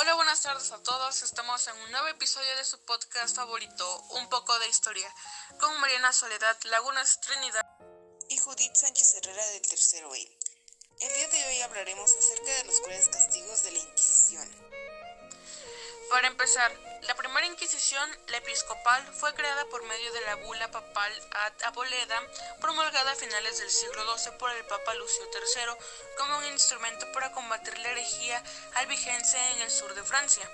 Hola, buenas tardes a todos. Estamos en un nuevo episodio de su podcast favorito, Un poco de historia, con Mariana Soledad Lagunas Trinidad y Judith Sánchez Herrera del Tercero E. El día de hoy hablaremos acerca de los crueles castigos de la Inquisición. Para empezar, la primera Inquisición, la episcopal, fue creada por medio de la bula papal ad aboleda, promulgada a finales del siglo XII por el Papa Lucio III como un instrumento para combatir la herejía albigense en el sur de Francia.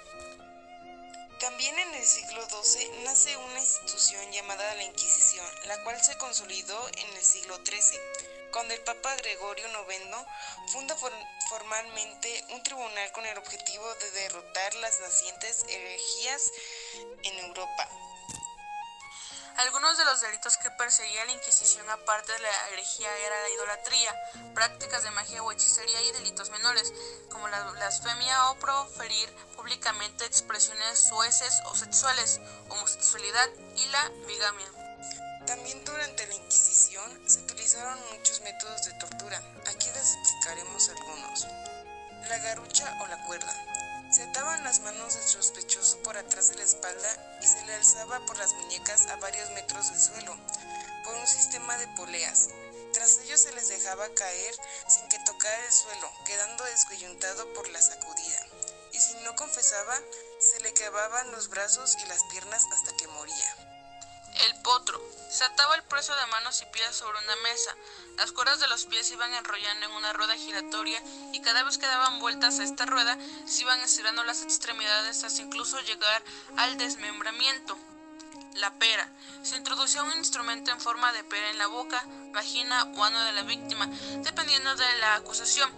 También en el siglo XII nace una institución llamada la Inquisición, la cual se consolidó en el siglo XIII cuando el Papa Gregorio IX funda formalmente un tribunal con el objetivo de derrotar las nacientes herejías en Europa. Algunos de los delitos que perseguía la Inquisición aparte de la herejía era la idolatría, prácticas de magia o hechicería y delitos menores, como la blasfemia o proferir públicamente expresiones sueces o sexuales, homosexualidad y la bigamia. También muchos métodos de tortura. Aquí les explicaremos algunos. La garucha o la cuerda. Se ataban las manos del sospechoso por atrás de la espalda y se le alzaba por las muñecas a varios metros del suelo, por un sistema de poleas. Tras ello se les dejaba caer sin que tocara el suelo, quedando descoyuntado por la sacudida. Y si no confesaba, se le quebraban los brazos y las piernas hasta que moría. El potro. Se ataba el preso de manos y pies sobre una mesa. Las cuerdas de los pies se iban enrollando en una rueda giratoria y cada vez que daban vueltas a esta rueda se iban estirando las extremidades hasta incluso llegar al desmembramiento. La pera. Se introducía un instrumento en forma de pera en la boca, vagina o ano de la víctima, dependiendo de la acusación.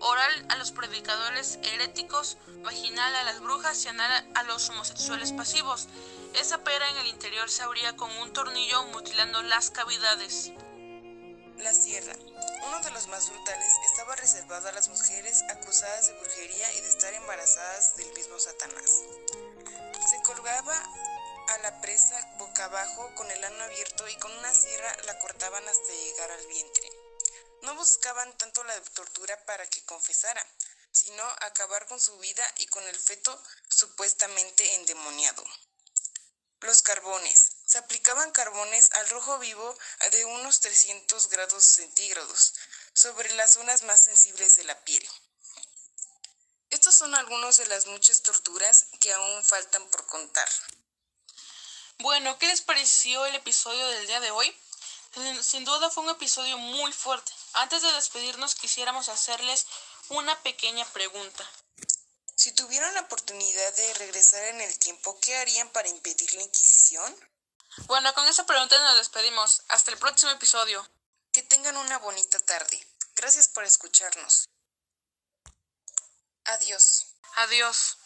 Oral a los predicadores heréticos, vaginal a las brujas y anal a los homosexuales pasivos. Esa pera en el interior se abría con un tornillo mutilando las cavidades. La sierra. Uno de los más brutales estaba reservado a las mujeres acusadas de brujería y de estar embarazadas del mismo Satanás. Se colgaba a la presa boca abajo con el ano abierto y con una sierra la cortaban hasta llegar al vientre. No buscaban tanto la tortura para que confesara, sino acabar con su vida y con el feto supuestamente endemoniado. Los carbones. Se aplicaban carbones al rojo vivo de unos 300 grados centígrados sobre las zonas más sensibles de la piel. Estas son algunas de las muchas torturas que aún faltan por contar. Bueno, ¿qué les pareció el episodio del día de hoy? Sin duda fue un episodio muy fuerte. Antes de despedirnos quisiéramos hacerles una pequeña pregunta. Si tuvieran la oportunidad de regresar en el tiempo, ¿qué harían para impedir la Inquisición? Bueno, con esa pregunta nos despedimos. Hasta el próximo episodio. Que tengan una bonita tarde. Gracias por escucharnos. Adiós. Adiós.